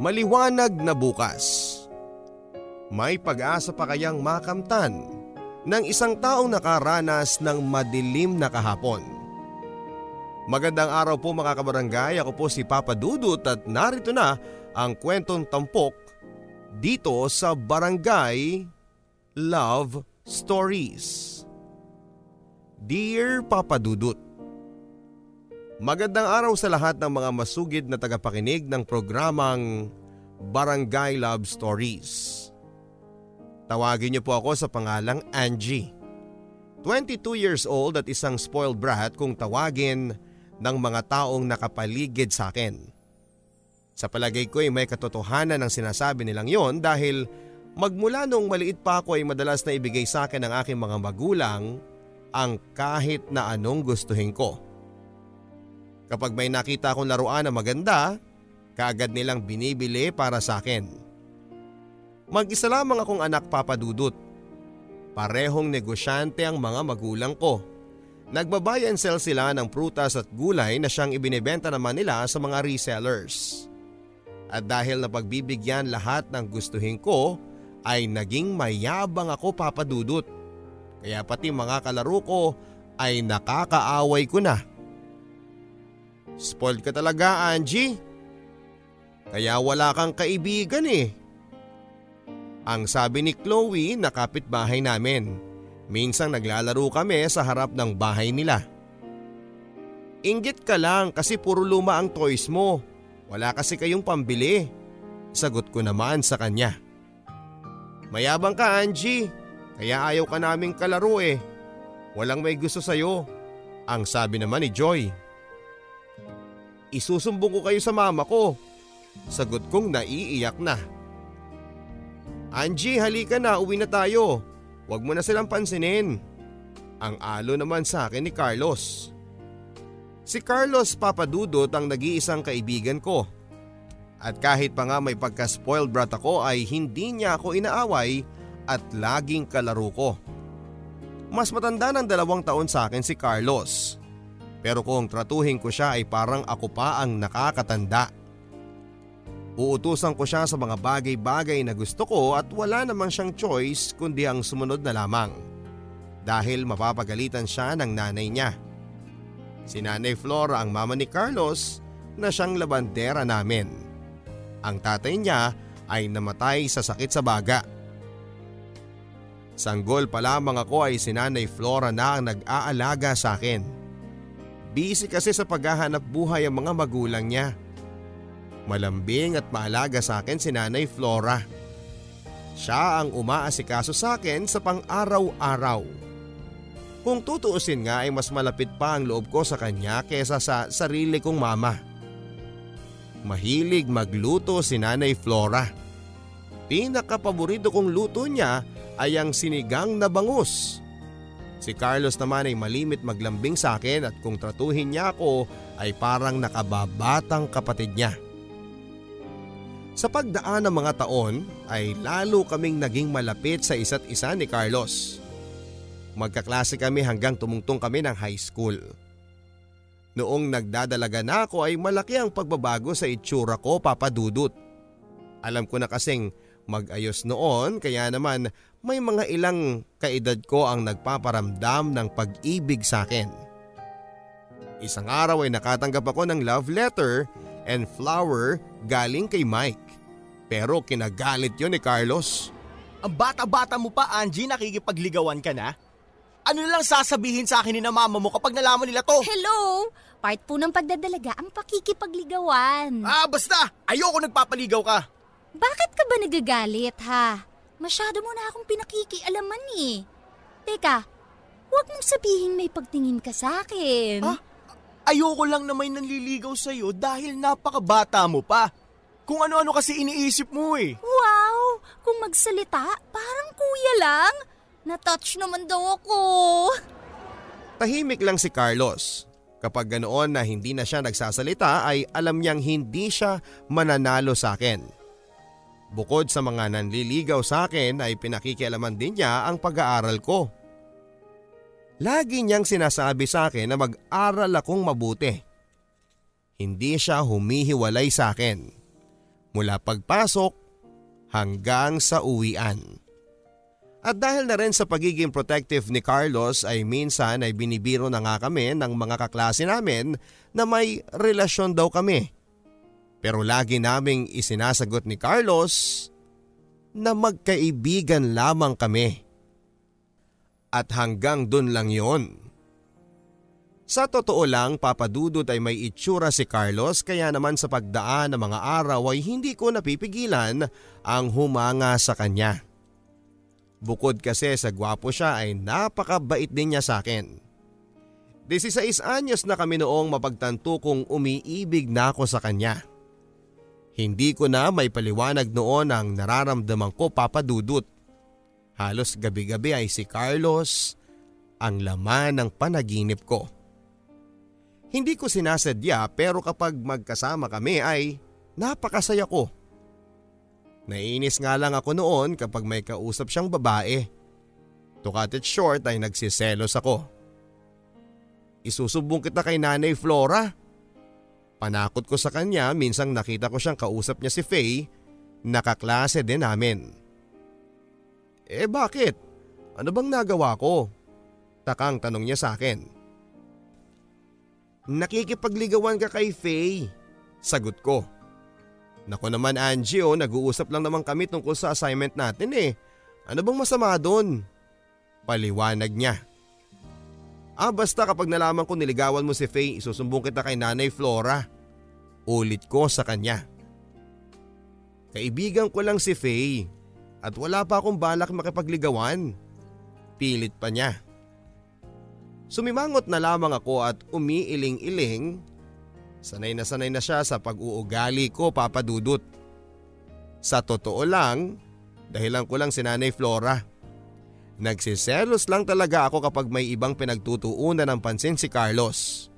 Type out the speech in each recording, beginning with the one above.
Maliwanag na bukas. May pag-asa pa kayang makamtan ng isang taong nakaranas ng madilim na kahapon. Magandang araw po mga kabarangay, ako po si Papa Dudut at narito na ang kwentong tampok dito sa Barangay Love Stories. Dear Papa Dudut, Magandang araw sa lahat ng mga masugid na tagapakinig ng programang Barangay Love Stories. Tawagin niyo po ako sa pangalang Angie. 22 years old at isang spoiled brat kung tawagin ng mga taong nakapaligid sa akin. Sa palagay ko ay may katotohanan ng sinasabi nilang yon dahil magmula nung maliit pa ako ay madalas na ibigay sa akin ng aking mga magulang ang kahit na anong gustuhin ko. Kapag may nakita akong laruan na maganda, kaagad nilang binibili para sa akin. Mag-isa lamang akong anak papadudot. Parehong negosyante ang mga magulang ko. Nagbabayan sell sila ng prutas at gulay na siyang ibinebenta naman nila sa mga resellers. At dahil napagbibigyan lahat ng gustuhin ko ay naging mayabang ako papadudot. Kaya pati mga kalaro ko ay nakakaaway ko na. Spoiled ka talaga Angie. Kaya wala kang kaibigan eh. Ang sabi ni Chloe na kapitbahay namin. Minsang naglalaro kami sa harap ng bahay nila. Inggit ka lang kasi puro luma ang toys mo. Wala kasi kayong pambili. Sagot ko naman sa kanya. Mayabang ka Angie. Kaya ayaw ka naming kalaro eh. Walang may gusto sa'yo. Ang sabi naman ni Joy. Isusumbong ko kayo sa mama ko. Sagot kong naiiyak na. Angie, halika na, uwi na tayo. Huwag mo na silang pansinin. Ang alo naman sa akin ni Carlos. Si Carlos Papadudot ang nag-iisang kaibigan ko. At kahit pa nga may pagka-spoiled brat ako ay hindi niya ako inaaway at laging kalaro ko. Mas matanda ng dalawang taon sa akin si Carlos. Pero kung tratuhin ko siya ay parang ako pa ang nakakatanda. Uutusan ko siya sa mga bagay-bagay na gusto ko at wala namang siyang choice kundi ang sumunod na lamang. Dahil mapapagalitan siya ng nanay niya. Si Nanay Flora ang mama ni Carlos na siyang labandera namin. Ang tatay niya ay namatay sa sakit sa baga. Sanggol pa lamang ako ay si Nanay Flora na ang nag-aalaga sa akin. Busy kasi sa paghahanap buhay ang mga magulang niya. Malambing at maalaga sa akin si Nanay Flora. Siya ang umaasikaso sa akin sa pang-araw-araw. Kung tutuusin nga ay mas malapit pa ang loob ko sa kanya kesa sa sarili kong mama. Mahilig magluto si Nanay Flora. Pinakapaborito kong luto niya ay ang sinigang na bangus. Si Carlos naman ay malimit maglambing sa akin at kung tratuhin niya ako ay parang nakababatang kapatid niya. Sa pagdaan ng mga taon ay lalo kaming naging malapit sa isa't isa ni Carlos. Magkaklase kami hanggang tumungtong kami ng high school. Noong nagdadalaga na ako ay malaki ang pagbabago sa itsura ko papadudot. Alam ko na kasing mag-ayos noon kaya naman may mga ilang kaedad ko ang nagpaparamdam ng pag-ibig sa akin. Isang araw ay nakatanggap ako ng love letter and flower galing kay Mike. Pero kinagalit yon ni Carlos. Ang bata-bata mo pa Angie nakikipagligawan ka na? Ano lang sasabihin sa akin ni na mama mo kapag nalaman nila to? Hello! Part po ng pagdadalaga ang pakikipagligawan. Ah, basta! Ayoko nagpapaligaw ka! Bakit ka ba nagagalit ha? Masyado mo na akong pinakikialaman eh. Teka, huwag mong sabihin may pagtingin ka sa akin. Ah, ayoko lang na may nanliligaw sa'yo dahil napakabata mo pa. Kung ano-ano kasi iniisip mo eh. Wow! Kung magsalita, parang kuya lang. Na-touch naman daw ako. Tahimik lang si Carlos. Kapag ganoon na hindi na siya nagsasalita ay alam niyang hindi siya mananalo sa akin. Bukod sa mga nanliligaw sa akin ay pinakikialaman din niya ang pag-aaral ko. Lagi niyang sinasabi sa akin na mag-aral akong mabuti. Hindi siya humihiwalay sa akin. Mula pagpasok hanggang sa uwian. At dahil na rin sa pagiging protective ni Carlos ay minsan ay binibiro na nga kami ng mga kaklase namin na may relasyon daw kami. Pero lagi naming isinasagot ni Carlos na magkaibigan lamang kami. At hanggang dun lang yon. Sa totoo lang, papadudot ay may itsura si Carlos kaya naman sa pagdaan ng mga araw ay hindi ko napipigilan ang humanga sa kanya. Bukod kasi sa gwapo siya ay napakabait din niya sa akin. 16 anyos na kami noong mapagtanto kong umiibig na ako sa kanya. Hindi ko na may paliwanag noon ang nararamdaman ko papadudot. Halos gabi-gabi ay si Carlos ang laman ng panaginip ko. Hindi ko sinasadya pero kapag magkasama kami ay napakasaya ko. Naiinis nga lang ako noon kapag may kausap siyang babae. To cut it short ay nagsiselos ako. Isusubong kita kay Nanay Flora. Panakot ko sa kanya minsang nakita ko siyang kausap niya si Faye, nakaklase din namin. Eh bakit? Ano bang nagawa ko? Takang tanong niya sa akin. Nakikipagligawan ka kay Faye. Sagot ko. Nako naman Angie oh, nag-uusap lang naman kami tungkol sa assignment natin eh. Ano bang masama doon? Paliwanag niya. Ah basta kapag nalaman ko niligawan mo si Faye, isusumbong kita kay Nanay Flora. Ulit ko sa kanya. Kaibigan ko lang si Faye at wala pa akong balak makipagligawan. Pilit pa niya. Sumimangot na lamang ako at umiiling-iling. Sanay na sanay na siya sa pag-uugali ko papadudot. Sa totoo lang, dahilan ko lang si Nanay Flora. Nagsiselos lang talaga ako kapag may ibang pinagtutuunan ng pansin si Carlos.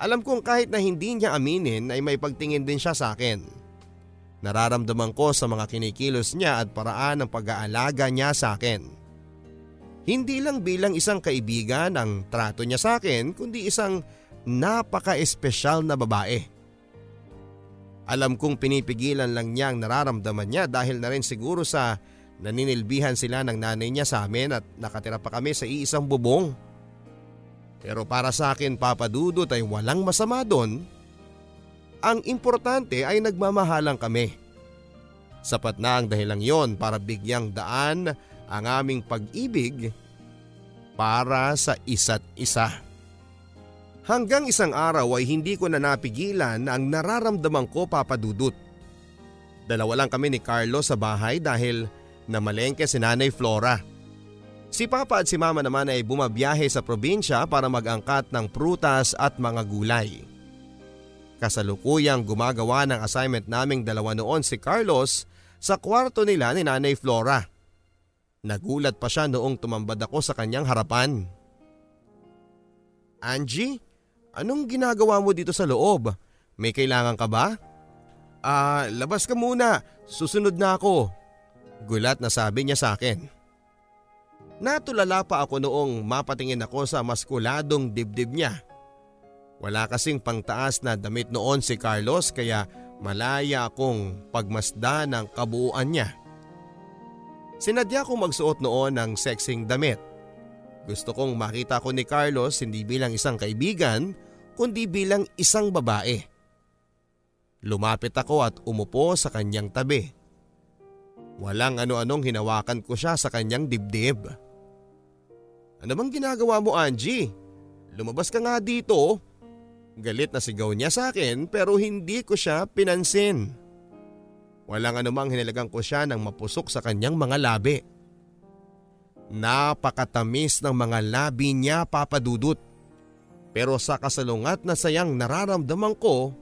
Alam kong kahit na hindi niya aminin ay may pagtingin din siya sa akin. Nararamdaman ko sa mga kinikilos niya at paraan ng pag-aalaga niya sa akin. Hindi lang bilang isang kaibigan ang trato niya sa akin kundi isang napaka-espesyal na babae. Alam kong pinipigilan lang niya ang nararamdaman niya dahil na rin siguro sa naninilbihan sila ng nanay niya sa amin at nakatira pa kami sa iisang bubong. Pero para sa akin papadudot ay walang masama doon. Ang importante ay nagmamahalang kami. Sapat na ang dahilang yon para bigyang daan ang aming pag-ibig para sa isa't isa. Hanggang isang araw ay hindi ko na napigilan ang nararamdaman ko papadudot. Dalawa lang kami ni Carlos sa bahay dahil namalengke si Nanay Flora. Si Papa at si Mama naman ay bumabiyahe sa probinsya para mag-angkat ng prutas at mga gulay. Kasalukuyang gumagawa ng assignment naming dalawa noon si Carlos sa kwarto nila ni Nanay Flora. Nagulat pa siya noong tumambad ako sa kanyang harapan. Angie, anong ginagawa mo dito sa loob? May kailangan ka ba? Ah, labas ka muna. Susunod na ako. Gulat na sabi niya sa akin. Natulala pa ako noong mapatingin ako sa maskuladong dibdib niya. Wala kasing pangtaas na damit noon si Carlos kaya malaya akong pagmasda ng kabuuan niya. Sinadya kong magsuot noon ng sexing damit. Gusto kong makita ko ni Carlos hindi bilang isang kaibigan kundi bilang isang babae. Lumapit ako at umupo sa kanyang tabi. Walang ano-anong hinawakan ko siya sa kanyang dibdib. Ano bang ginagawa mo Angie? Lumabas ka nga dito. Galit na sigaw niya sa akin pero hindi ko siya pinansin. Walang anumang hinalagang ko siya ng mapusok sa kanyang mga labi. Napakatamis ng mga labi niya papadudot. Pero sa kasalungat na sayang nararamdaman ko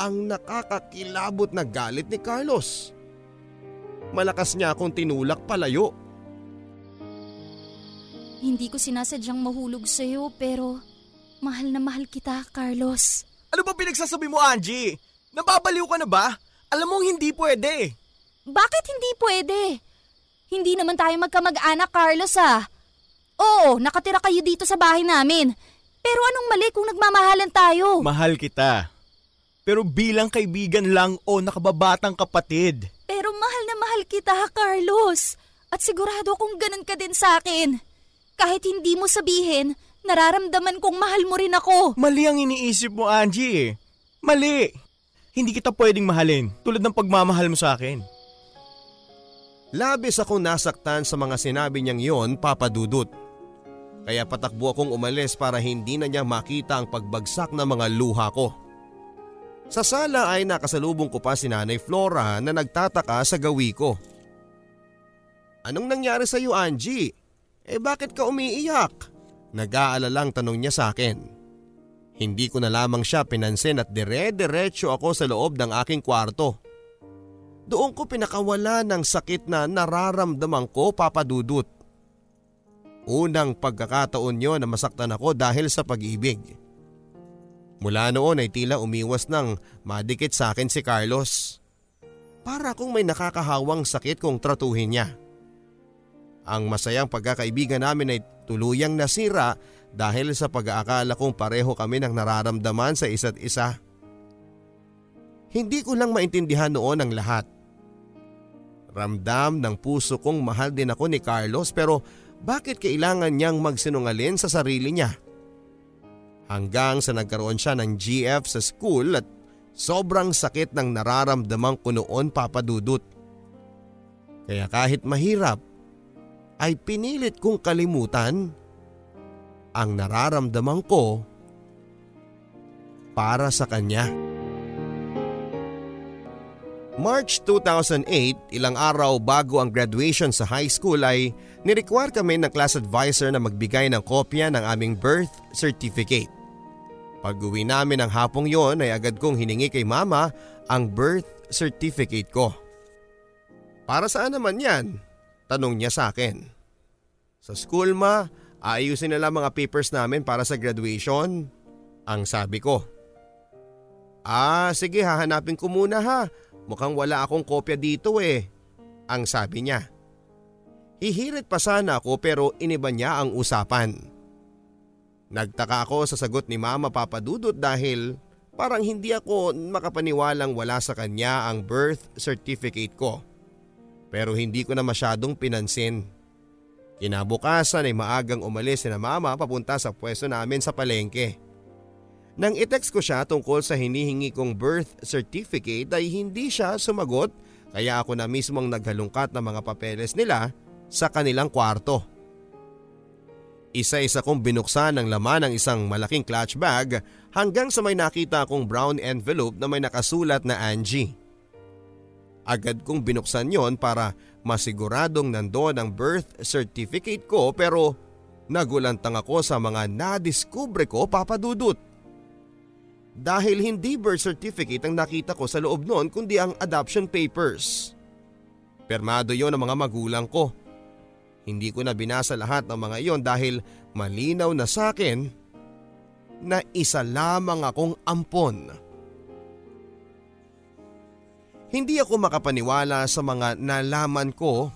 ang nakakakilabot na galit ni Carlos. Malakas niya akong tinulak palayo. Hindi ko sinasadyang mahulog sa'yo pero mahal na mahal kita, Carlos. Ano ba pinagsasabi mo, Angie? Nababaliw ka na ba? Alam mong hindi pwede. Bakit hindi pwede? Hindi naman tayo magkamag-anak, Carlos ah. Oo, nakatira kayo dito sa bahay namin. Pero anong mali kung nagmamahalan tayo? Mahal kita. Pero bilang kaibigan lang o nakababatang kapatid. Pero mahal na mahal kita, Carlos. At sigurado kong ganun ka din sa akin. Kahit hindi mo sabihin, nararamdaman kong mahal mo rin ako. Mali ang iniisip mo, Angie eh. Mali. Hindi kita pwedeng mahalin tulad ng pagmamahal mo sa akin. Labis akong nasaktan sa mga sinabi niyang yon, Papa Dudut. Kaya patakbo akong umalis para hindi na niya makita ang pagbagsak ng mga luha ko. Sa sala ay nakasalubong ko pa si Nanay Flora na nagtataka sa gawi ko. Anong nangyari sa iyo Angie? Eh bakit ka umiiyak? Nag-aalalang tanong niya sa akin. Hindi ko na lamang siya pinansin at dire-diretso ako sa loob ng aking kwarto. Doon ko pinakawala ng sakit na nararamdaman ko papadudot. Unang pagkakataon nyo na masaktan ako dahil sa pag-ibig. Mula noon ay tila umiwas ng madikit sa akin si Carlos. Para kung may nakakahawang sakit kung tratuhin niya. Ang masayang pagkakaibigan namin ay tuluyang nasira dahil sa pag-aakala kong pareho kami ng nararamdaman sa isa't isa. Hindi ko lang maintindihan noon ang lahat. Ramdam ng puso kong mahal din ako ni Carlos pero bakit kailangan niyang magsinungalin sa sarili niya? Hanggang sa nagkaroon siya ng GF sa school at sobrang sakit ng nararamdaman ko noon papadudot. Kaya kahit mahirap ay pinilit kong kalimutan ang nararamdaman ko para sa kanya. March 2008, ilang araw bago ang graduation sa high school ay nirequire kami ng class advisor na magbigay ng kopya ng aming birth certificate. Pag uwi namin ng hapong yon ay agad kong hiningi kay mama ang birth certificate ko. Para saan naman yan? Tanong niya sa akin. Sa school ma, aayusin nila mga papers namin para sa graduation. Ang sabi ko. Ah, sige hahanapin ko muna ha. Mukhang wala akong kopya dito eh. Ang sabi niya. Hihirit pa sana ako pero iniba niya ang usapan. Nagtaka ako sa sagot ni Mama Papadudot dahil parang hindi ako makapaniwalang wala sa kanya ang birth certificate ko. Pero hindi ko na masyadong pinansin. Kinabukasan ay maagang umalis si na mama papunta sa pwesto namin sa palengke. Nang i-text ko siya tungkol sa hinihingi kong birth certificate ay hindi siya sumagot kaya ako na mismong naghalungkat ng mga papeles nila sa kanilang kwarto. Isa-isa kong binuksan ang laman ng isang malaking clutch bag hanggang sa may nakita akong brown envelope na may nakasulat na Angie. Agad kong binuksan yon para masiguradong nandoon ang birth certificate ko pero nagulantang ako sa mga nadiskubre ko papadudot. Dahil hindi birth certificate ang nakita ko sa loob noon kundi ang adoption papers. Permado yon ng mga magulang ko hindi ko na binasa lahat ng mga iyon dahil malinaw na sa akin na isa lamang akong ampon. Hindi ako makapaniwala sa mga nalaman ko.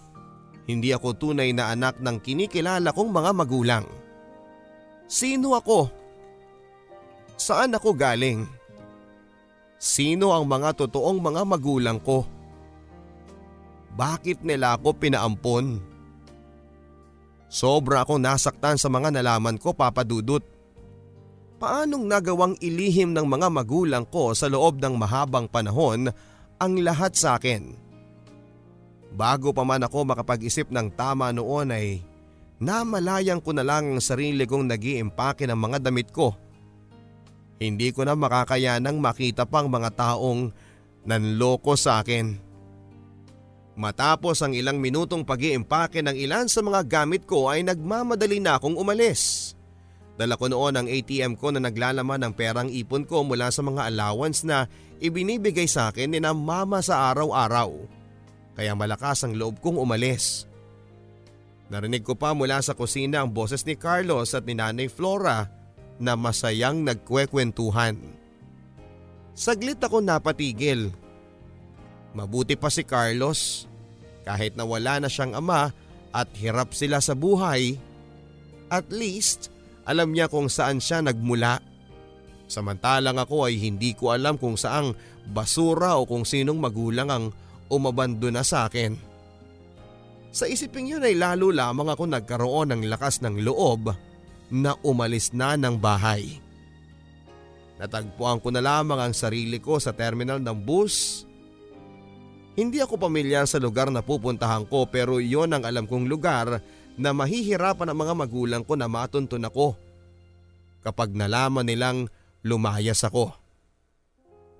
Hindi ako tunay na anak ng kinikilala kong mga magulang. Sino ako? Saan ako galing? Sino ang mga totoong mga magulang ko? Bakit nila ako pinaampon? Sobra akong nasaktan sa mga nalaman ko papadudot. Paanong nagawang ilihim ng mga magulang ko sa loob ng mahabang panahon ang lahat sa akin? Bago pa man ako makapag-isip ng tama noon ay namalayang ko na lang ang sarili kong nag ng mga damit ko. Hindi ko na makakayanang makita pang mga taong nanloko sa akin. Matapos ang ilang minutong pag iimpake ng ilan sa mga gamit ko ay nagmamadali na akong umalis. Dala ko noon ang ATM ko na naglalaman ng perang ipon ko mula sa mga allowance na ibinibigay sa akin ni na mama sa araw-araw. Kaya malakas ang loob kong umalis. Narinig ko pa mula sa kusina ang boses ni Carlos at ni Nanay Flora na masayang nagkwekwentuhan. Saglit ako napatigil Mabuti pa si Carlos. Kahit na wala na siyang ama at hirap sila sa buhay, at least alam niya kung saan siya nagmula. Samantalang ako ay hindi ko alam kung saang basura o kung sinong magulang ang umabando na sa akin. Sa isiping yun ay lalo lamang ako nagkaroon ng lakas ng loob na umalis na ng bahay. Natagpuan ko na lamang ang sarili ko sa terminal ng bus. Hindi ako pamilyar sa lugar na pupuntahan ko pero yon ang alam kong lugar na mahihirapan ang mga magulang ko na matuntun ako kapag nalaman nilang lumayas ako.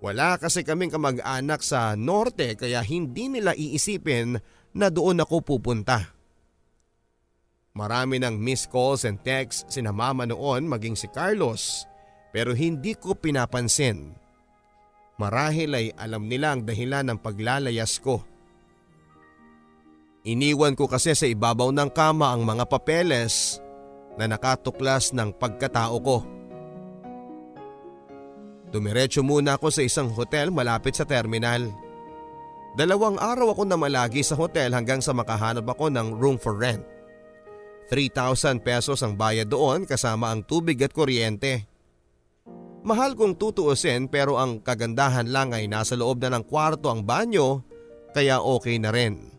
Wala kasi kaming kamag-anak sa norte kaya hindi nila iisipin na doon ako pupunta. Marami ng missed calls and texts sina mama noon maging si Carlos pero hindi ko pinapansin. Marahil ay alam nila ang dahilan ng paglalayas ko. Iniwan ko kasi sa ibabaw ng kama ang mga papeles na nakatuklas ng pagkatao ko. Dumiretso muna ako sa isang hotel malapit sa terminal. Dalawang araw ako na malagi sa hotel hanggang sa makahanap ako ng room for rent. 3,000 pesos ang bayad doon kasama ang tubig at kuryente. Mahal kong tutuusin pero ang kagandahan lang ay nasa loob na ng kwarto ang banyo kaya okay na rin.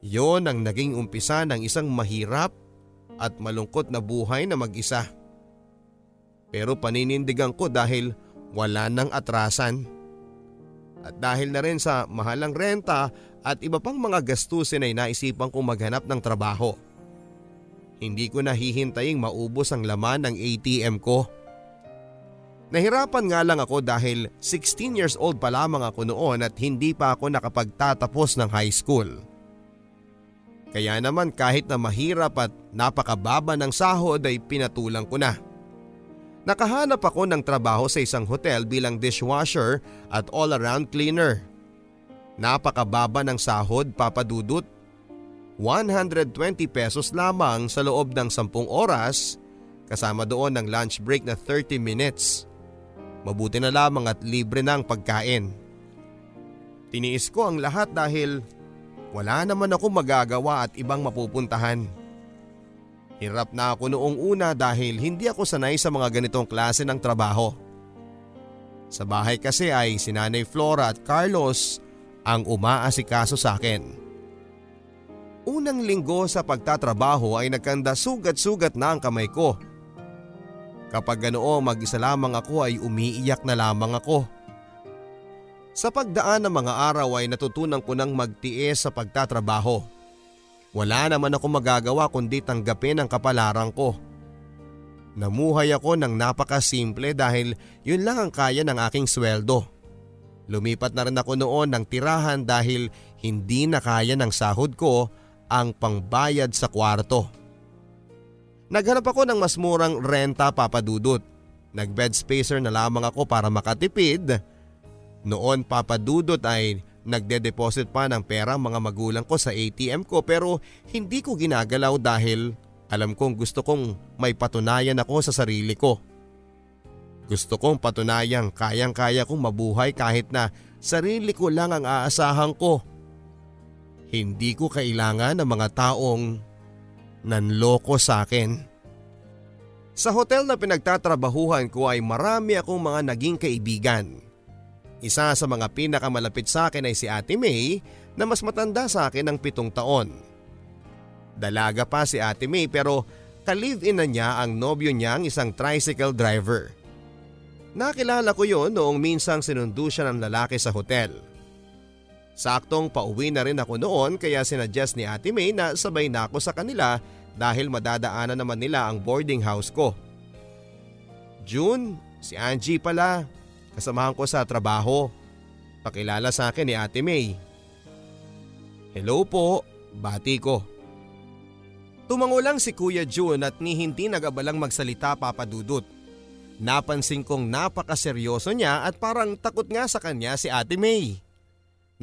Yon ang naging umpisa ng isang mahirap at malungkot na buhay na mag-isa. Pero paninindigan ko dahil wala nang atrasan. At dahil na rin sa mahalang renta at iba pang mga gastusin ay naisipan kong maghanap ng trabaho. Hindi ko nahihintaying maubos ang laman ng ATM ko. Nahirapan nga lang ako dahil 16 years old pa lamang ako noon at hindi pa ako nakapagtatapos ng high school. Kaya naman kahit na mahirap at napakababa ng sahod ay pinatulang ko na. Nakahanap ako ng trabaho sa isang hotel bilang dishwasher at all-around cleaner. Napakababa ng sahod papadudot. 120 pesos lamang sa loob ng 10 oras kasama doon ng lunch break na 30 minutes. Mabuti na lamang at libre na ang pagkain. Tiniis ko ang lahat dahil wala naman ako magagawa at ibang mapupuntahan. Hirap na ako noong una dahil hindi ako sanay sa mga ganitong klase ng trabaho. Sa bahay kasi ay si Nanay Flora at Carlos ang umaasikaso sa akin. Unang linggo sa pagtatrabaho ay nagkanda sugat-sugat na ang kamay ko Kapag ganoong mag-isa lamang ako ay umiiyak na lamang ako. Sa pagdaan ng mga araw ay natutunan ko nang magtiis sa pagtatrabaho. Wala naman ako magagawa kundi tanggapin ang kapalaran ko. Namuhay ako ng napakasimple dahil yun lang ang kaya ng aking sweldo. Lumipat na rin ako noon ng tirahan dahil hindi na kaya ng sahod ko ang pangbayad sa kwarto. Naghanap ako ng mas murang renta papadudot. Nag-bed spacer na lamang ako para makatipid. Noon papadudot ay nagde-deposit pa ng pera mga magulang ko sa ATM ko pero hindi ko ginagalaw dahil alam kong gusto kong may patunayan ako sa sarili ko. Gusto kong patunayang kayang-kaya kong mabuhay kahit na sarili ko lang ang aasahan ko. Hindi ko kailangan ng mga taong nanloko sa akin. Sa hotel na pinagtatrabahuhan ko ay marami akong mga naging kaibigan. Isa sa mga pinakamalapit sa akin ay si Ate May na mas matanda sa akin ng pitong taon. Dalaga pa si Ate May pero ka-live-in na niya ang nobyo niyang isang tricycle driver. Nakilala ko yon noong minsang sinundo siya ng lalaki sa hotel. Saktong pauwi na rin ako noon kaya sinuggest ni Ate May na sabay na ako sa kanila dahil madadaanan naman nila ang boarding house ko. June, si Angie pala. Kasamahan ko sa trabaho. Pakilala sa akin ni Ate May. Hello po, bati ko. Tumango lang si Kuya June at ni hindi nagabalang magsalita papadudot. Napansin kong napakaseryoso niya at parang takot nga sa kanya si Ate May.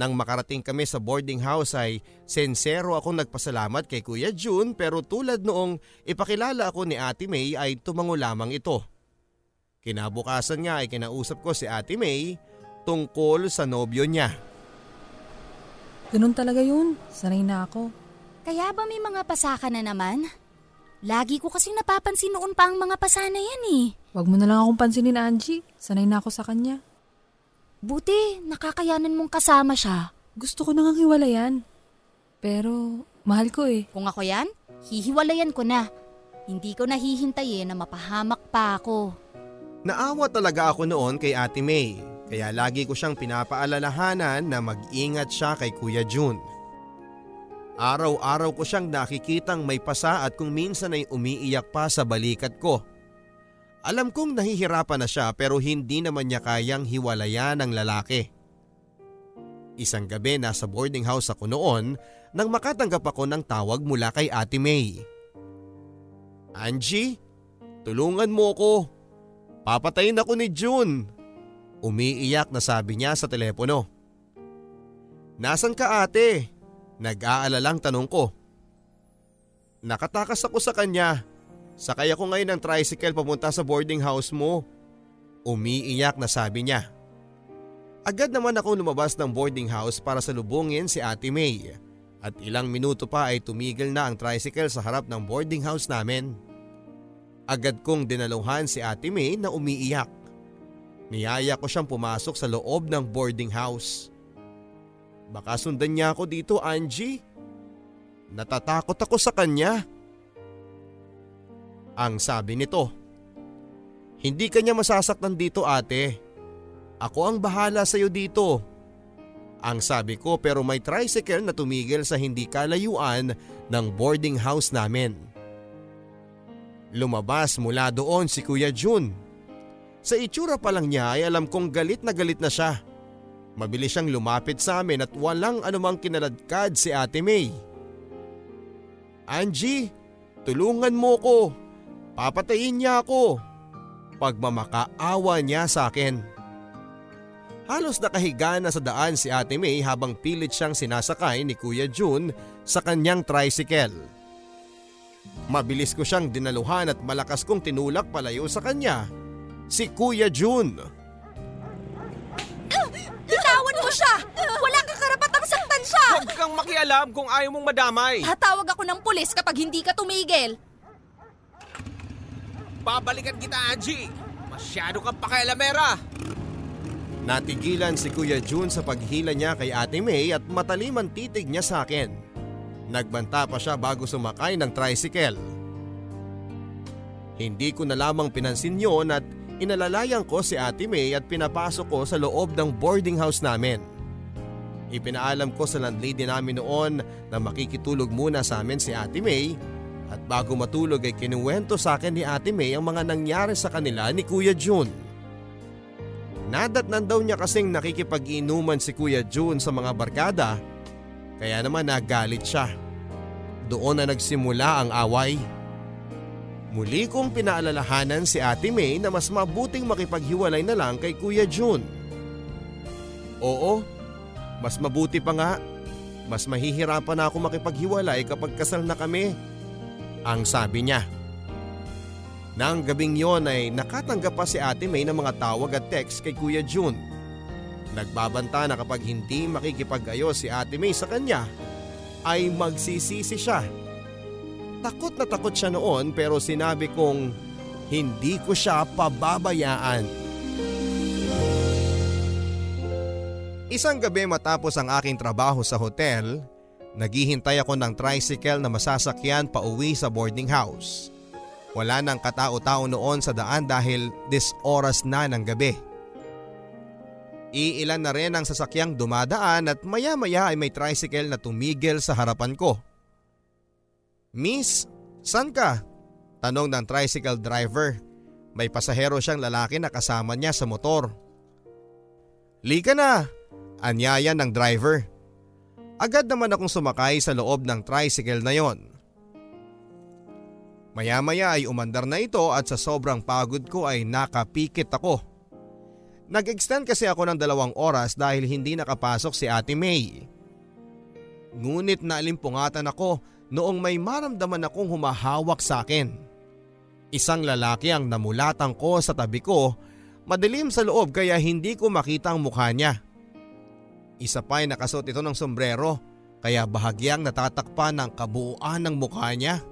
Nang makarating kami sa boarding house ay sensero akong nagpasalamat kay Kuya June pero tulad noong ipakilala ako ni Ate May ay tumango lamang ito. Kinabukasan nga ay kinausap ko si Ate May tungkol sa nobyo niya. Ganun talaga yun. Sanay na ako. Kaya ba may mga pasaka na naman? Lagi ko kasing napapansin noon pa ang mga pasana yan eh. Huwag mo na lang akong pansinin, Angie. Sanay na ako sa kanya. Buti, nakakayanan mong kasama siya. Gusto ko nang hiwalayan. Pero, mahal ko eh. Kung ako yan, hihiwalayan ko na. Hindi ko nahihintayin na mapahamak pa ako. Naawa talaga ako noon kay Ate May, kaya lagi ko siyang pinapaalalahanan na mag-ingat siya kay Kuya June. Araw-araw ko siyang nakikitang may pasa at kung minsan ay umiiyak pa sa balikat ko. Alam kong nahihirapan na siya pero hindi naman niya kayang hiwalayan ng lalaki. Isang gabi nasa boarding house ako noon nang makatanggap ako ng tawag mula kay Ate May. Angie, tulungan mo ko. Papatayin ako ni June. Umiiyak na sabi niya sa telepono. Nasaan ka ate? Nag-aalalang tanong ko. Nakatakas ako sa kanya. Sakay ako ngayon ng tricycle papunta sa boarding house mo. Umiiyak na sabi niya. Agad naman ako lumabas ng boarding house para salubungin si Ate May. At ilang minuto pa ay tumigil na ang tricycle sa harap ng boarding house namin. Agad kong dinaluhan si Ate May na umiiyak. Niyaya ko siyang pumasok sa loob ng boarding house. Baka sundan niya ako dito, Angie. Natatakot ako sa kanya. Ang sabi nito, Hindi kanya masasaktan dito ate. Ako ang bahala sa iyo dito. Ang sabi ko pero may tricycle na tumigil sa hindi kalayuan ng boarding house namin. Lumabas mula doon si Kuya Jun. Sa itsura pa lang niya ay alam kong galit na galit na siya. Mabilis siyang lumapit sa amin at walang anumang kinaladkad si Ate May. Angie, tulungan mo ko. Papatayin niya ako. Pagmamakaawa niya sa akin. Halos nakahiga na sa daan si Ate May habang pilit siyang sinasakay ni Kuya June sa kanyang tricycle. Mabilis ko siyang dinaluhan at malakas kong tinulak palayo sa kanya. Si Kuya June. Bitawan mo siya! Wala kang karapatang saktan siya! Huwag kang makialam kung ayaw mong madamay. Tatawag ako ng pulis kapag hindi ka tumigil. Babalikan kita, Angie. Masyado kang pakialamera. Natigilan si Kuya June sa paghila niya kay Ate May at matalim ang titig niya sa akin. Nagbanta pa siya bago sumakay ng tricycle. Hindi ko na lamang pinansin yon at inalalayan ko si Ate May at pinapasok ko sa loob ng boarding house namin. Ipinaalam ko sa landlady namin noon na makikitulog muna sa amin si Ate May at bago matulog ay kinuwento sa akin ni Ate May ang mga nangyari sa kanila ni Kuya June. Nadatnan daw niya kasing nakikipag-inuman si Kuya June sa mga barkada kaya naman nagalit siya. Doon na nagsimula ang away. Muli kong pinaalalahanan si Ate May na mas mabuting makipaghiwalay na lang kay Kuya June. Oo, mas mabuti pa nga. Mas mahihirapan na ako makipaghiwalay kapag kasal na kami. Ang sabi niya. Nang gabing yon ay nakatanggap pa si Ate May ng mga tawag at text kay Kuya June. Nagbabanta na kapag hindi makikipag-ayos si Ate May sa kanya ay magsisisi siya. Takot na takot siya noon pero sinabi kong hindi ko siya pababayaan. Isang gabi matapos ang aking trabaho sa hotel, naghihintay ako ng tricycle na masasakyan pa uwi sa boarding house. Wala nang katao-tao noon sa daan dahil dis oras na ng gabi. Iilan na rin ang sasakyang dumadaan at maya-maya ay may tricycle na tumigil sa harapan ko. Miss, san ka? Tanong ng tricycle driver. May pasahero siyang lalaki na kasama niya sa motor. Lika na, anyaya ng driver. Agad naman akong sumakay sa loob ng tricycle na yon. Maya-maya ay umandar na ito at sa sobrang pagod ko ay nakapikit ako. Nag-extend kasi ako ng dalawang oras dahil hindi nakapasok si Ate May. Ngunit naalimpungatan ako noong may maramdaman akong humahawak sa akin. Isang lalaki ang namulatan ko sa tabi ko, madilim sa loob kaya hindi ko makita ang mukha niya. Isa pa ay nakasuot ito ng sombrero kaya bahagyang natatakpan ng kabuuan ng mukha niya.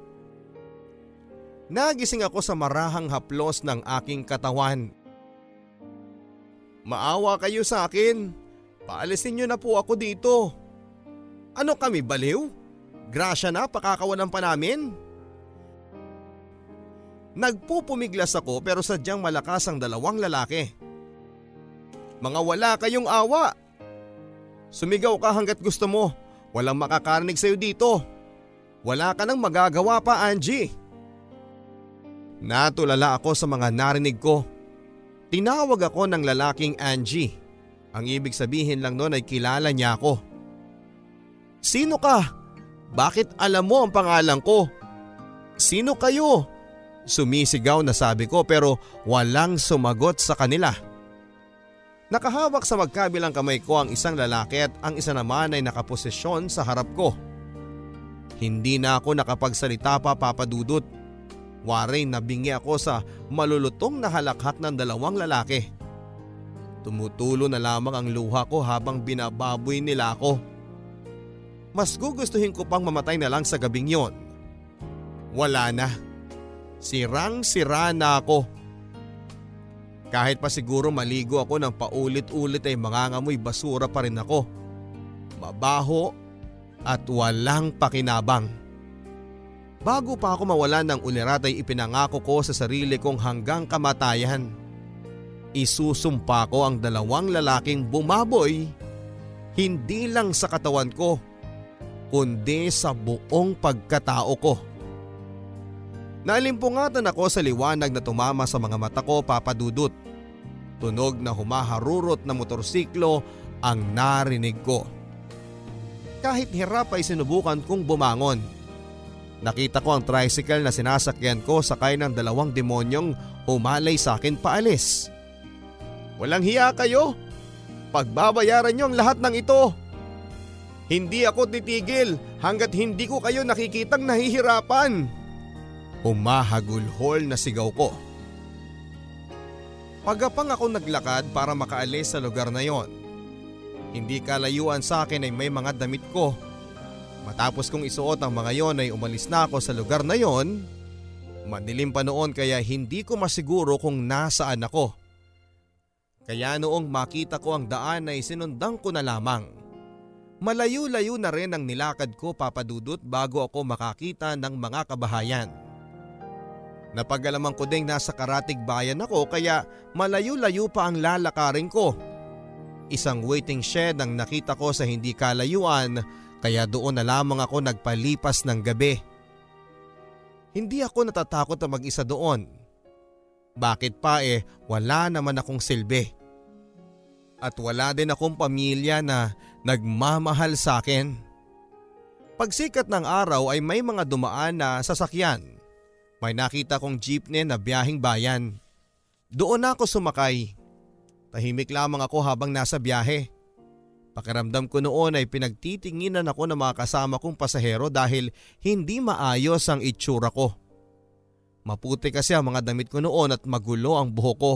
Nagising ako sa marahang haplos ng aking katawan. Maawa kayo sa akin. Paalisin niyo na po ako dito. Ano kami baliw? Grasya na pakakawalan pa namin? Nagpupumiglas ako pero sadyang malakas ang dalawang lalaki. Mga wala kayong awa. Sumigaw ka hanggat gusto mo. Walang makakarinig sa'yo dito. Wala ka nang magagawa pa Angie. Natulala ako sa mga narinig ko. Tinawag ako ng lalaking Angie. Ang ibig sabihin lang noon ay kilala niya ako. Sino ka? Bakit alam mo ang pangalan ko? Sino kayo? Sumisigaw na sabi ko pero walang sumagot sa kanila. Nakahawak sa magkabilang kamay ko ang isang lalaki at ang isa naman ay nakaposisyon sa harap ko. Hindi na ako nakapagsalita pa papadudot. Waray nabingi ako sa malulutong na halakhak ng dalawang lalaki. Tumutulo na lamang ang luha ko habang binababoy nila ako. Mas gugustuhin ko pang mamatay na lang sa gabing yon. Wala na. Sirang-sira na ako. Kahit pa siguro maligo ako ng paulit-ulit ay mangangamoy basura pa rin ako. Mabaho at walang pakinabang. Bago pa ako mawala ng ulirat ay ipinangako ko sa sarili kong hanggang kamatayan. Isusumpa ko ang dalawang lalaking bumaboy hindi lang sa katawan ko kundi sa buong pagkatao ko. Nalimpungatan ako sa liwanag na tumama sa mga mata ko papadudot. Tunog na humaharurot na motorsiklo ang narinig ko. Kahit hirap ay sinubukan kong bumangon. Nakita ko ang tricycle na sinasakyan ko sakay ng dalawang demonyong humalay sa akin paalis. Walang hiya kayo. Pagbabayaran niyo ang lahat ng ito. Hindi ako titigil hanggat hindi ko kayo nakikitang nahihirapan. Humahagulhol na sigaw ko. Pagapang ako naglakad para makaalis sa lugar na yon. Hindi kalayuan sa akin ay may mga damit ko. Matapos kong isuot ang mga yon ay umalis na ako sa lugar na yon. Madilim pa noon kaya hindi ko masiguro kung nasaan ako. Kaya noong makita ko ang daan ay sinundan ko na lamang. Malayo-layo na rin ang nilakad ko papadudot bago ako makakita ng mga kabahayan. Napagalaman ko ding nasa karatig bayan ako kaya malayo-layo pa ang lalakarin ko. Isang waiting shed ang nakita ko sa hindi kalayuan kaya doon na lamang ako nagpalipas ng gabi. Hindi ako natatakot na mag-isa doon. Bakit pa eh wala naman akong silbi. At wala din akong pamilya na nagmamahal sa akin. Pagsikat ng araw ay may mga dumaan na sasakyan. May nakita kong jeepney na biyahing bayan. Doon ako sumakay. Tahimik lamang ako habang nasa biyahe. Pakiramdam ko noon ay pinagtitinginan ako ng mga kasama kong pasahero dahil hindi maayos ang itsura ko. Maputi kasi ang mga damit ko noon at magulo ang buhok ko.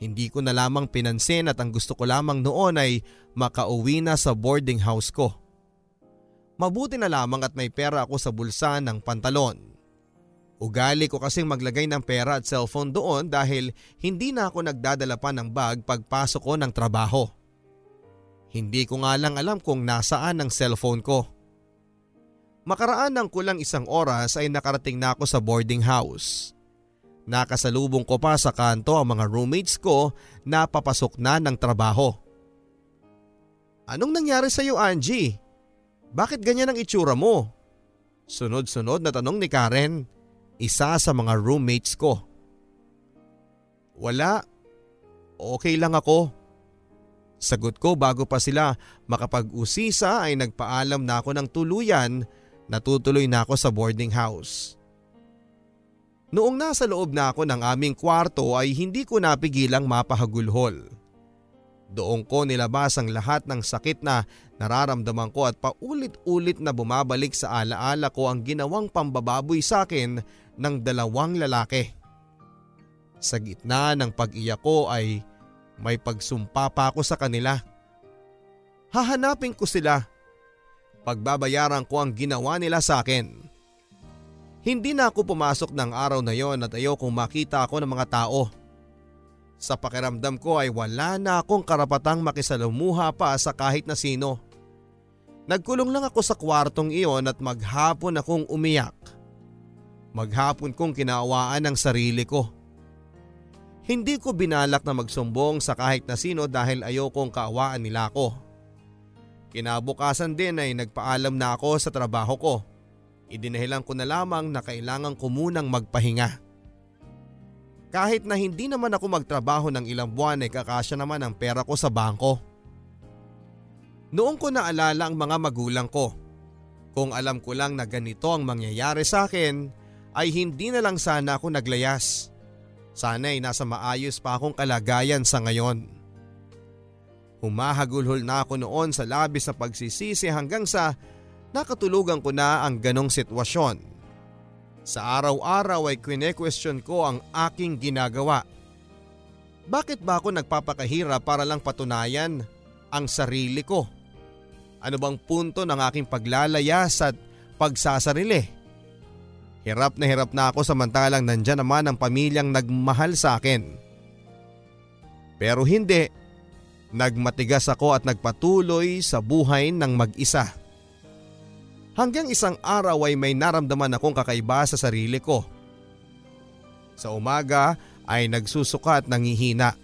Hindi ko na lamang pinansin at ang gusto ko lamang noon ay makauwi na sa boarding house ko. Mabuti na lamang at may pera ako sa bulsa ng pantalon. Ugali ko kasing maglagay ng pera at cellphone doon dahil hindi na ako nagdadala pa ng bag pagpasok ko ng trabaho. Hindi ko nga lang alam kung nasaan ang cellphone ko. Makaraan ng kulang isang oras ay nakarating na ako sa boarding house. Nakasalubong ko pa sa kanto ang mga roommates ko na papasok na ng trabaho. Anong nangyari sa iyo Angie? Bakit ganyan ang itsura mo? Sunod-sunod na tanong ni Karen, isa sa mga roommates ko. Wala. Okay lang ako. Sagot ko bago pa sila makapag-usisa ay nagpaalam na ako ng tuluyan na tutuloy na ako sa boarding house. Noong nasa loob na ako ng aming kwarto ay hindi ko napigilang mapahagulhol. Doon ko nilabas ang lahat ng sakit na nararamdaman ko at paulit-ulit na bumabalik sa alaala ko ang ginawang pambababoy sa akin ng dalawang lalaki. Sa gitna ng pag-iyak ko ay may pagsumpa pa ako sa kanila. Hahanapin ko sila. Pagbabayaran ko ang ginawa nila sa akin. Hindi na ako pumasok ng araw na yon at ayokong makita ako ng mga tao. Sa pakiramdam ko ay wala na akong karapatang makisalumuha pa sa kahit na sino. Nagkulong lang ako sa kwartong iyon at maghapon akong umiyak. Maghapon kong kinaawaan ang sarili ko. Hindi ko binalak na magsumbong sa kahit na sino dahil ayokong kaawaan nila ako. Kinabukasan din ay nagpaalam na ako sa trabaho ko. Idinahilan ko na lamang na kailangan ko munang magpahinga. Kahit na hindi naman ako magtrabaho ng ilang buwan ay kakasya naman ang pera ko sa bangko. Noong ko naalala ang mga magulang ko. Kung alam ko lang na ganito ang mangyayari sa akin ay hindi na lang sana ako naglayas. Sana ay nasa maayos pa akong kalagayan sa ngayon. Humahagulhol na ako noon sa labis na pagsisisi hanggang sa nakatulugan ko na ang ganong sitwasyon. Sa araw-araw ay kwine-question ko ang aking ginagawa. Bakit ba ako nagpapakahira para lang patunayan ang sarili ko? Ano bang punto ng aking paglalayas at pagsasarili? Hirap na hirap na ako samantalang nandyan naman ang pamilyang nagmahal sa akin. Pero hindi, nagmatigas ako at nagpatuloy sa buhay ng mag-isa. Hanggang isang araw ay may naramdaman akong kakaiba sa sarili ko. Sa umaga ay nagsusuka at nangihina.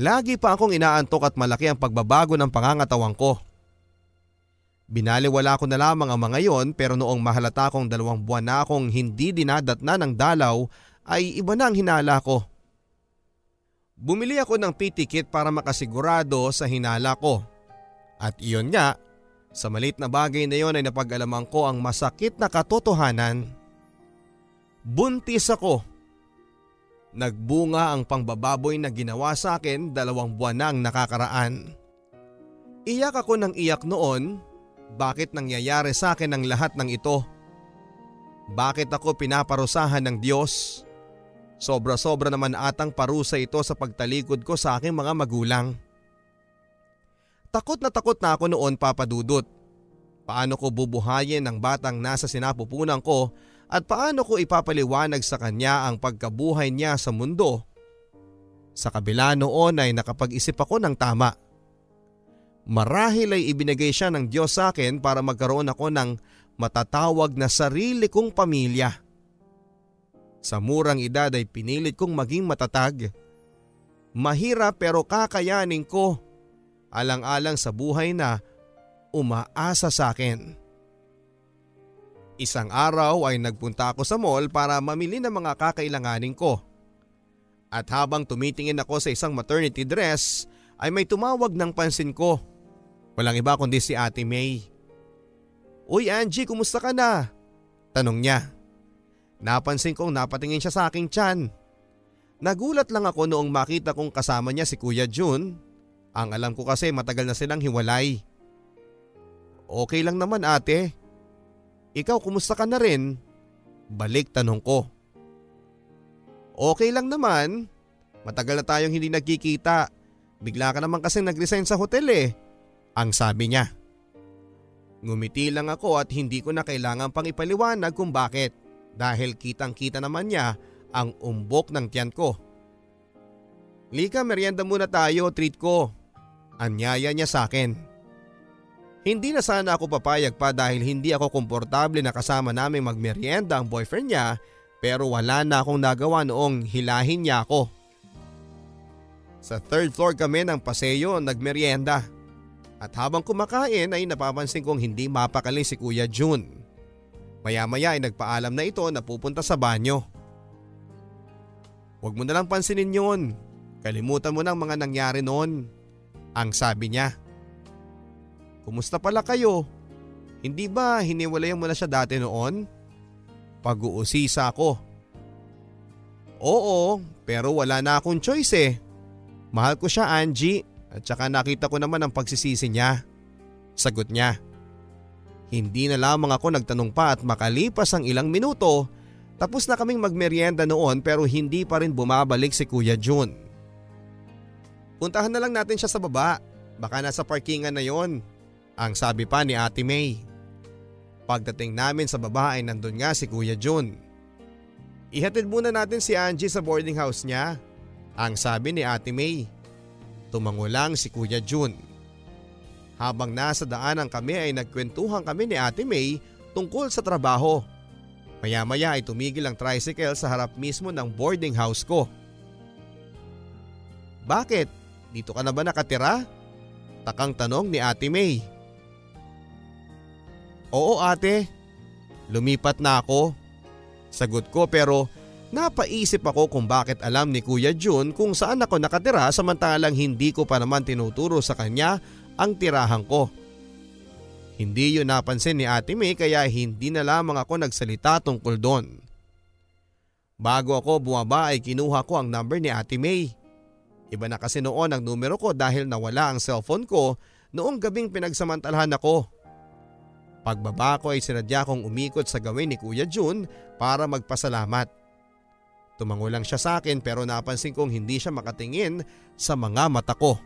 Lagi pa akong inaantok at malaki ang pagbabago ng pangangatawang ko. Binaliwala ko na lamang ang mga yon pero noong mahalata kong dalawang buwan na akong hindi dinadatna ng dalaw ay iba na ang hinala ko. Bumili ako ng pitikit para makasigurado sa hinala ko. At iyon nga, sa malit na bagay na yon ay napag-alaman ko ang masakit na katotohanan. Buntis ako. Nagbunga ang pangbababoy na ginawa sa akin dalawang buwan na ang nakakaraan. Iyak ako ng iyak noon bakit nangyayari sa akin ang lahat ng ito? Bakit ako pinaparusahan ng Diyos? Sobra-sobra naman atang parusa ito sa pagtalikod ko sa aking mga magulang. Takot na takot na ako noon papadudot. Paano ko bubuhayin ang batang nasa sinapupunan ko at paano ko ipapaliwanag sa kanya ang pagkabuhay niya sa mundo? Sa kabila noon ay nakapag-isip ako ng tama. Marahil ay ibinigay siya ng Diyos sa akin para magkaroon ako ng matatawag na sarili kong pamilya. Sa murang edad ay pinilit kong maging matatag. Mahirap pero kakayanin ko. Alang-alang sa buhay na umaasa sa akin. Isang araw ay nagpunta ako sa mall para mamili ng mga kakailanganin ko. At habang tumitingin ako sa isang maternity dress ay may tumawag ng pansin ko. Walang iba kundi si Ate May. Uy Angie, kumusta ka na? Tanong niya. Napansin kong napatingin siya sa aking tiyan. Nagulat lang ako noong makita kong kasama niya si Kuya Jun. Ang alam ko kasi matagal na silang hiwalay. Okay lang naman ate. Ikaw kumusta ka na rin? Balik tanong ko. Okay lang naman. Matagal na tayong hindi nagkikita. Bigla ka naman kasi nag-resign sa hotel eh. Ang sabi niya. Ngumiti lang ako at hindi ko na kailangan pang ipaliwanag kung bakit dahil kitang kita naman niya ang umbok ng tiyan ko. Lika, merienda muna tayo, treat ko. Anyaya niya sa akin. Hindi na sana ako papayag pa dahil hindi ako komportable na kasama namin magmerienda ang boyfriend niya pero wala na akong nagawa noong hilahin niya ako. Sa third floor kami ng paseo nagmerienda. At habang kumakain ay napapansin kong hindi mapakali si Kuya June. Maya-maya ay nagpaalam na ito na pupunta sa banyo. Huwag mo na lang pansinin yun. Kalimutan mo ng mga nangyari noon. Ang sabi niya. Kumusta pala kayo? Hindi ba hiniwalayan mo na siya dati noon? Pag-uusisa ako. Oo, pero wala na akong choice eh. Mahal ko siya Angie at saka nakita ko naman ang pagsisisi niya. Sagot niya. Hindi na lamang ako nagtanong pa at makalipas ang ilang minuto, tapos na kaming magmeryenda noon pero hindi pa rin bumabalik si Kuya June. Puntahan na lang natin siya sa baba, baka nasa parkingan na yon, ang sabi pa ni Ate May. Pagdating namin sa baba ay nandun nga si Kuya Jun. Ihatid muna natin si Angie sa boarding house niya. Ang sabi ni Ate May. Tumango lang si Kuya Jun. Habang nasa daanan kami ay nagkwentuhan kami ni Ate May tungkol sa trabaho. Maya-maya ay tumigil ang tricycle sa harap mismo ng boarding house ko. Bakit? Dito ka na ba nakatira? Takang tanong ni Ate May. Oo ate, lumipat na ako. Sagot ko pero napaisip ako kung bakit alam ni Kuya Jun kung saan ako nakatira samantalang hindi ko pa naman tinuturo sa kanya ang tirahan ko. Hindi yun napansin ni Ate May kaya hindi na lamang ako nagsalita tungkol doon. Bago ako bumaba ay kinuha ko ang number ni Ate May. Iba na kasi noon ang numero ko dahil nawala ang cellphone ko noong gabing pinagsamantalahan ako. Pagbaba ko ay sinadya kong umikot sa gawin ni Kuya Jun para magpasalamat. Tumango lang siya sa akin pero napansin kong hindi siya makatingin sa mga mata ko.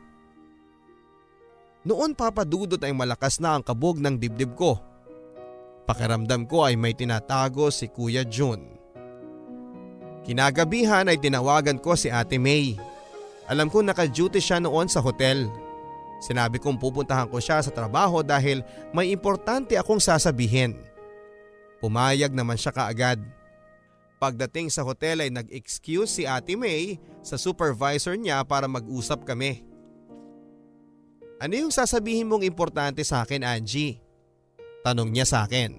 Noon papadudot ay malakas na ang kabog ng dibdib ko. Pakiramdam ko ay may tinatago si Kuya Jun. Kinagabihan ay tinawagan ko si Ate May. Alam ko naka-duty siya noon sa hotel. Sinabi kong pupuntahan ko siya sa trabaho dahil may importante akong sasabihin. Pumayag naman siya kaagad. Pagdating sa hotel ay nag-excuse si Ate May sa supervisor niya para mag-usap kami. Ano yung sasabihin mong importante sa akin Angie? Tanong niya sa akin.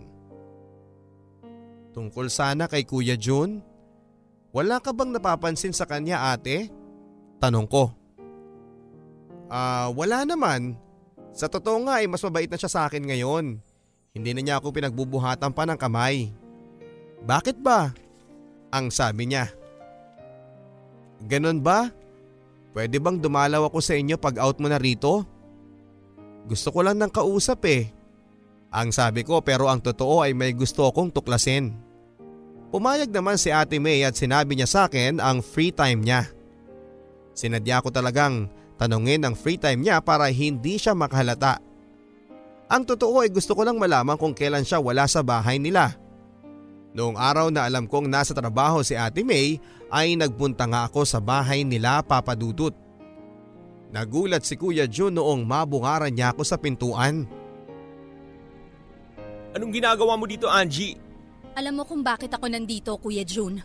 Tungkol sana kay Kuya June? Wala ka bang napapansin sa kanya ate? Tanong ko. Ah, uh, wala naman. Sa totoo nga ay mas mabait na siya sa akin ngayon. Hindi na niya ako pinagbubuhatan pa ng kamay. Bakit ba? Ang sabi niya. Ganon ba? Pwede bang dumalaw ako sa inyo pag out mo na rito? Gusto ko lang ng kausap eh. Ang sabi ko pero ang totoo ay may gusto akong tuklasin. Pumayag naman si Ate May at sinabi niya sa akin ang free time niya. Sinadya ko talagang tanungin ang free time niya para hindi siya makahalata. Ang totoo ay gusto ko lang malaman kung kailan siya wala sa bahay nila. Noong araw na alam kong nasa trabaho si Ate May ay nagpunta nga ako sa bahay nila papadudot. Nagulat si Kuya Jun noong mabungaran niya ako sa pintuan. Anong ginagawa mo dito Angie? Alam mo kung bakit ako nandito Kuya Jun?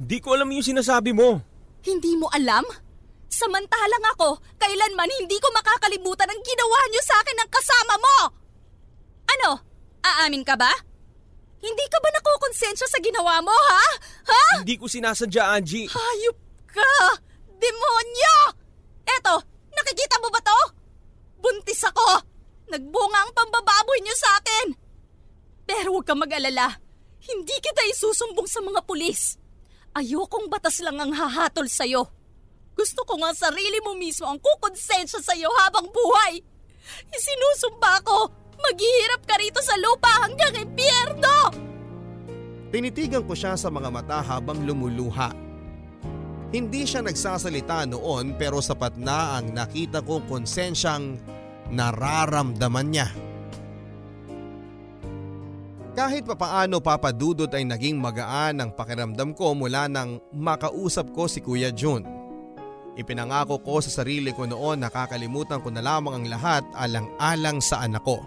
Di ko alam yung sinasabi mo. Hindi mo alam? Samantalang ako, kailanman hindi ko makakalimutan ang ginawa niyo sa akin ng kasama mo! Ano? Aamin ka ba? Hindi ka ba nakukonsensya sa ginawa mo, ha? Ha? Hindi ko sinasadya, Angie. Hayop ka! Demonyo! Eto, nakikita mo ba to? Buntis ako! Nagbunga ang pambababoy niyo sa akin! Pero huwag kang mag-alala. Hindi kita isusumbong sa mga pulis. Ayokong batas lang ang hahatol sa'yo. Gusto ko nga sarili mo mismo ang kukonsensya sa iyo habang buhay. Isinusumba ko, maghihirap ka rito sa lupa hanggang impyerno! Tinitigan ko siya sa mga mata habang lumuluha. Hindi siya nagsasalita noon pero sapat na ang nakita kong konsensyang nararamdaman niya. Kahit papaano papadudot ay naging magaan ang pakiramdam ko mula nang makausap ko si Kuya June. Ipinangako ko sa sarili ko noon nakakalimutan ko na lamang ang lahat alang-alang sa anak ko.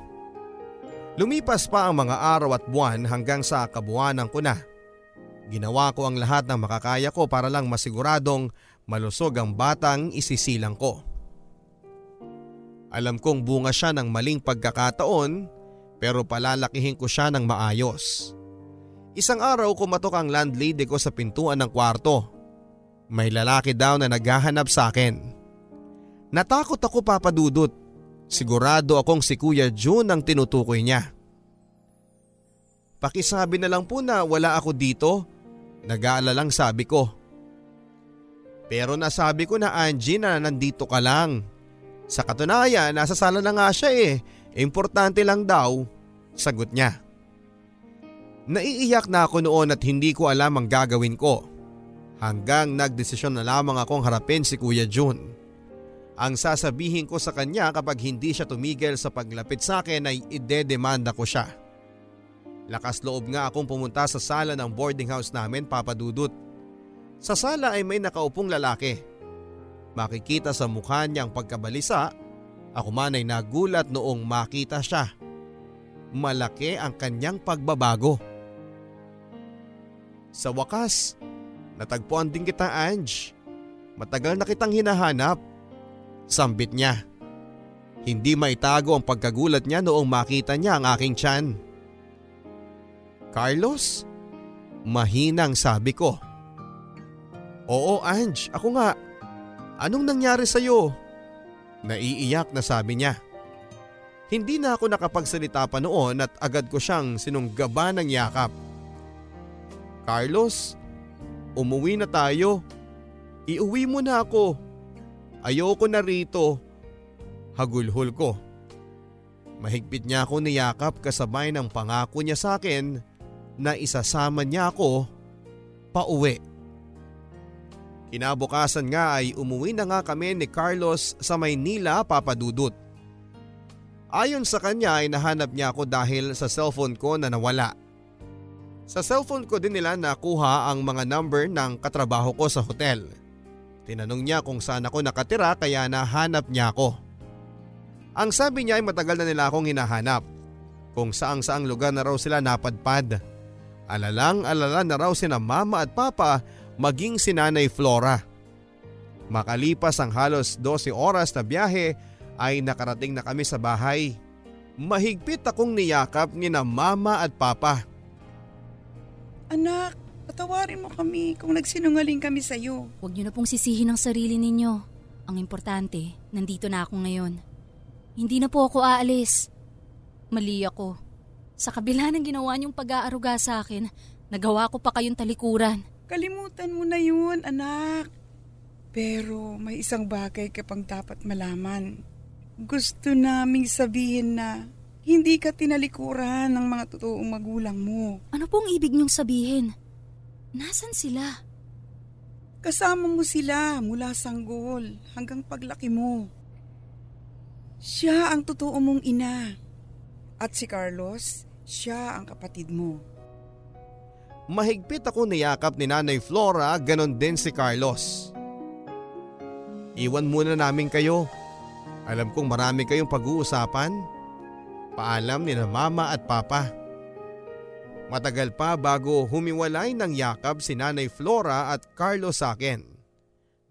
Lumipas pa ang mga araw at buwan hanggang sa kabuanan ko na. Ginawa ko ang lahat ng makakaya ko para lang masiguradong malusog ang batang isisilang ko. Alam kong bunga siya ng maling pagkakataon pero palalakihin ko siya ng maayos. Isang araw kumatok ang landlady ko sa pintuan ng kwarto may lalaki daw na naghahanap sa akin. Natakot ako papadudot. Sigurado akong si Kuya June ang tinutukoy niya. Pakisabi na lang po na wala ako dito. Nag-aalalang sabi ko. Pero nasabi ko na Angie na nandito ka lang. Sa katunayan, nasa sala na nga siya eh. Importante lang daw. Sagot niya. Naiiyak na ako noon at hindi ko alam ang gagawin ko hanggang nagdesisyon na lamang akong harapin si Kuya June. Ang sasabihin ko sa kanya kapag hindi siya tumigil sa paglapit sa akin ay idedemanda ko siya. Lakas loob nga akong pumunta sa sala ng boarding house namin papadudot. Sa sala ay may nakaupong lalaki. Makikita sa mukha niya ang pagkabalisa, ako man ay nagulat noong makita siya. Malaki ang kanyang pagbabago. Sa wakas, natagpuan din kita Ange. Matagal na kitang hinahanap. Sambit niya. Hindi maitago ang pagkagulat niya noong makita niya ang aking tiyan. Carlos? Mahinang sabi ko. Oo Ange, ako nga. Anong nangyari sa'yo? Naiiyak na sabi niya. Hindi na ako nakapagsalita pa noon at agad ko siyang sinunggaba ng yakap. Carlos, umuwi na tayo. Iuwi mo na ako. Ayoko na rito. Hagulhol ko. Mahigpit niya ako niyakap kasabay ng pangako niya sa akin na isasama niya ako pauwi. Kinabukasan nga ay umuwi na nga kami ni Carlos sa Maynila papadudot. Ayon sa kanya ay nahanap niya ako dahil sa cellphone ko na nawala. Sa cellphone ko din nila nakuha ang mga number ng katrabaho ko sa hotel. Tinanong niya kung saan ako nakatira kaya nahanap niya ako. Ang sabi niya ay matagal na nila akong hinahanap. Kung saang saang lugar na raw sila napadpad. Alalang alala na raw sina mama at papa maging si nanay Flora. Makalipas ang halos 12 oras na biyahe ay nakarating na kami sa bahay. Mahigpit akong niyakap ni na mama at papa. Anak, patawarin mo kami kung nagsinungaling kami sa'yo. Huwag niyo na pong sisihin ang sarili ninyo. Ang importante, nandito na ako ngayon. Hindi na po ako aalis. Mali ako. Sa kabila ng ginawa niyong pag-aaruga sa akin, nagawa ko pa kayong talikuran. Kalimutan mo na yun, anak. Pero may isang bagay ka pang dapat malaman. Gusto naming sabihin na hindi ka tinalikuran ng mga totoong magulang mo. Ano pong ibig niyong sabihin? Nasaan sila? Kasama mo sila mula sanggol hanggang paglaki mo. Siya ang totoo mong ina. At si Carlos, siya ang kapatid mo. Mahigpit ako niyakap ni Nanay Flora, ganon din si Carlos. Iwan muna namin kayo. Alam kong marami kayong pag-uusapan. Paalam ni na mama at papa. Matagal pa bago humiwalay ng yakap si Nanay Flora at Carlos sa akin.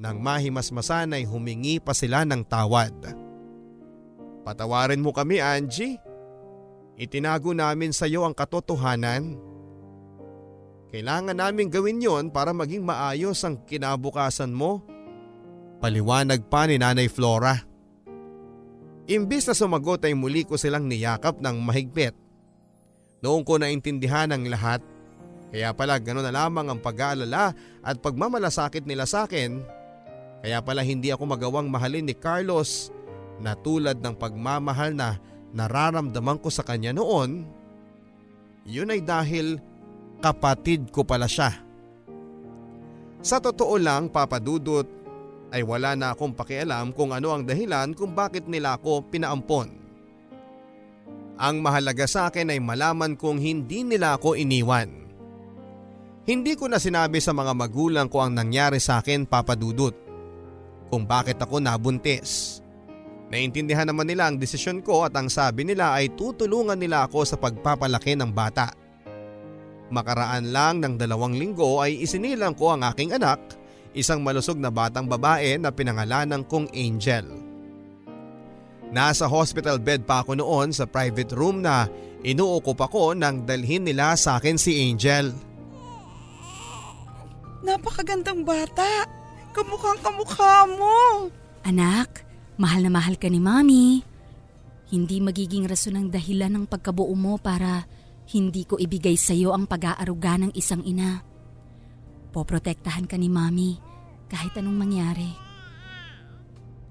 Nang mahimasmasan ay humingi pa sila ng tawad. Patawarin mo kami Angie. Itinago namin sa iyo ang katotohanan. Kailangan namin gawin yon para maging maayos ang kinabukasan mo. Paliwanag pa ni Nanay Flora. Imbis na sumagot ay muli ko silang niyakap ng mahigpit. Noong ko naintindihan ang lahat, kaya pala gano'n na lamang ang pag-aalala at pagmamalasakit nila sa akin, kaya pala hindi ako magawang mahalin ni Carlos na tulad ng pagmamahal na nararamdaman ko sa kanya noon, yun ay dahil kapatid ko pala siya. Sa totoo lang papadudot ay wala na akong pakialam kung ano ang dahilan kung bakit nila ako pinaampon. Ang mahalaga sa akin ay malaman kong hindi nila ako iniwan. Hindi ko na sinabi sa mga magulang ko ang nangyari sa akin papadudot. Kung bakit ako nabuntis. Naintindihan naman nila ang desisyon ko at ang sabi nila ay tutulungan nila ako sa pagpapalaki ng bata. Makaraan lang ng dalawang linggo ay isinilang ko ang aking anak, isang malusog na batang babae na pinangalanan kong Angel. Nasa hospital bed pa ako noon sa private room na inuukup ako nang dalhin nila sa akin si Angel. Napakagandang bata. Kamukhang kamukha mo. Anak, mahal na mahal ka ni Mami. Hindi magiging rason ang dahilan ng pagkabuo mo para hindi ko ibigay sa iyo ang pag-aaruga ng isang ina. Poprotektahan ka ni Mami kahit anong mangyari.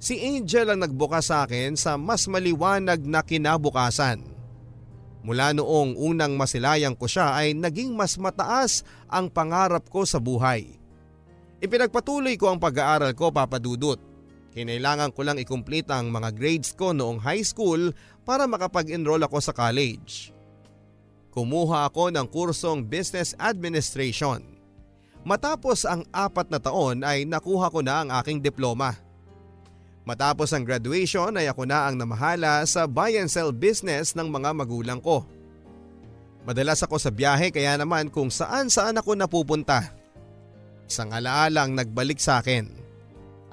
Si Angel ang nagbuka sa akin sa mas maliwanag na kinabukasan. Mula noong unang masilayang ko siya ay naging mas mataas ang pangarap ko sa buhay. Ipinagpatuloy ko ang pag-aaral ko papadudot. Kinailangan ko lang i-complete ang mga grades ko noong high school para makapag-enroll ako sa college. kumuha ako ng kursong Business Administration. Matapos ang apat na taon ay nakuha ko na ang aking diploma. Matapos ang graduation ay ako na ang namahala sa buy and sell business ng mga magulang ko. Madalas ako sa biyahe kaya naman kung saan saan ako napupunta. Isang alaalang nagbalik sa akin.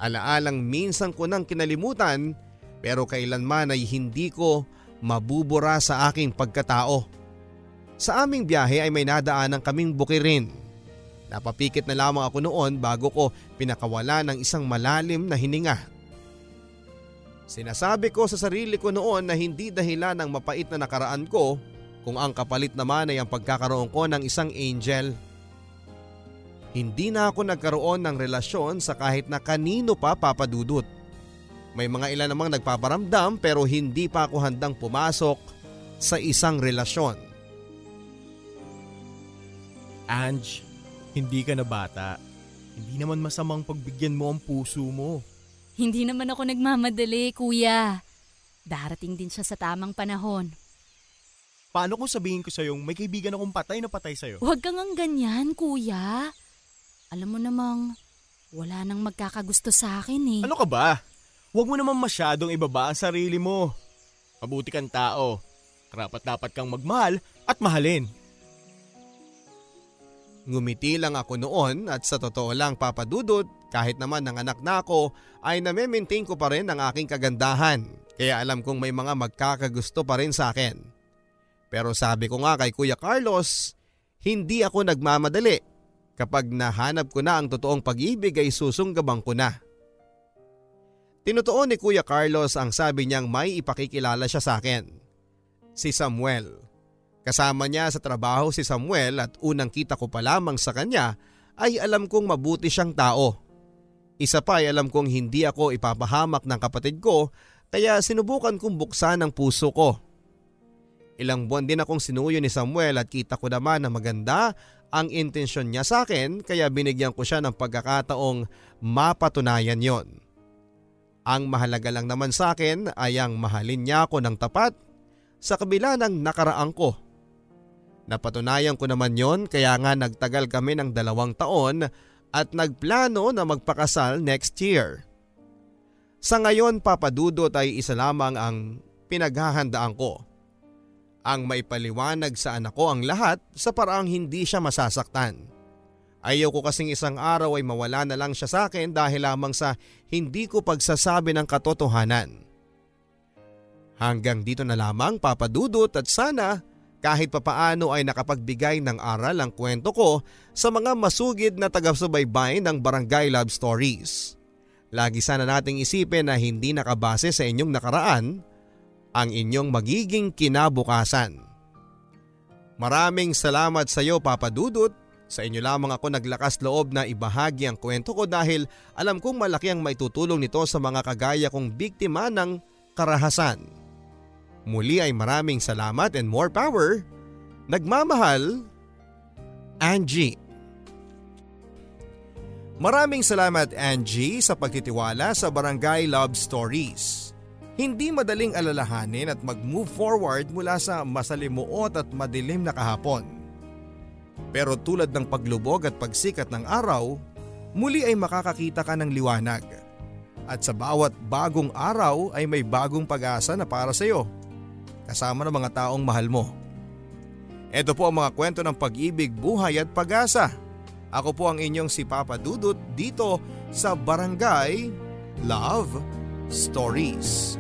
Alaalang minsan ko nang kinalimutan pero kailanman ay hindi ko mabubura sa aking pagkatao. Sa aming biyahe ay may nadaanan kaming bukirin. Napapikit na lamang ako noon bago ko pinakawala ng isang malalim na hininga. Sinasabi ko sa sarili ko noon na hindi dahilan ng mapait na nakaraan ko kung ang kapalit naman ay ang pagkakaroon ko ng isang angel. Hindi na ako nagkaroon ng relasyon sa kahit na kanino pa papadudot. May mga ilan namang nagpaparamdam pero hindi pa ako handang pumasok sa isang relasyon. Ange, hindi ka na bata. Hindi naman masamang pagbigyan mo ang puso mo. Hindi naman ako nagmamadali, kuya. Darating din siya sa tamang panahon. Paano kung sabihin ko sa'yo may kaibigan akong patay na patay sa'yo? Huwag kang ang ganyan, kuya. Alam mo namang, wala nang magkakagusto sa akin eh. Ano ka ba? Huwag mo naman masyadong ibaba ang sarili mo. Mabuti kang tao. Karapat dapat kang magmahal at mahalin. Ngumiti lang ako noon at sa totoo lang papadudot kahit naman ng anak na ako ay name-maintain ko pa rin ang aking kagandahan kaya alam kong may mga magkakagusto pa rin sa akin. Pero sabi ko nga kay Kuya Carlos, hindi ako nagmamadali. Kapag nahanap ko na ang totoong pag-ibig ay susunggabang ko na. Tinutuon ni Kuya Carlos ang sabi niyang may ipakikilala siya sa akin. Si Samuel. Kasama niya sa trabaho si Samuel at unang kita ko pa lamang sa kanya ay alam kong mabuti siyang tao. Isa pa ay alam kong hindi ako ipapahamak ng kapatid ko kaya sinubukan kong buksan ang puso ko. Ilang buwan din akong sinuyo ni Samuel at kita ko naman na maganda ang intensyon niya sa akin kaya binigyan ko siya ng pagkakataong mapatunayan yon. Ang mahalaga lang naman sa akin ay ang mahalin niya ako ng tapat sa kabila ng nakaraang ko. Napatunayan ko naman yon kaya nga nagtagal kami ng dalawang taon at nagplano na magpakasal next year. Sa ngayon papadudot ay isa lamang ang pinaghahandaan ko. Ang maipaliwanag sa anak ko ang lahat sa paraang hindi siya masasaktan. Ayaw ko kasing isang araw ay mawala na lang siya sa akin dahil lamang sa hindi ko pagsasabi ng katotohanan. Hanggang dito na lamang papadudot at sana kahit papaano ay nakapagbigay ng aral ang kwento ko sa mga masugid na taga-subaybay ng Barangay Love Stories. Lagi sana nating isipin na hindi nakabase sa inyong nakaraan ang inyong magiging kinabukasan. Maraming salamat sa iyo Papa Dudut. Sa inyo lamang ako naglakas loob na ibahagi ang kwento ko dahil alam kong malaki ang maitutulong nito sa mga kagaya kong biktima ng karahasan. Muli ay maraming salamat and more power. Nagmamahal, Angie. Maraming salamat Angie sa pagtitiwala sa Barangay Love Stories. Hindi madaling alalahanin at mag-move forward mula sa masalimuot at madilim na kahapon. Pero tulad ng paglubog at pagsikat ng araw, muli ay makakakita ka ng liwanag. At sa bawat bagong araw ay may bagong pag-asa na para sa iyo kasama ng mga taong mahal mo. Ito po ang mga kwento ng pag-ibig, buhay at pag-asa. Ako po ang inyong si Papa Dudut dito sa Barangay Love Stories.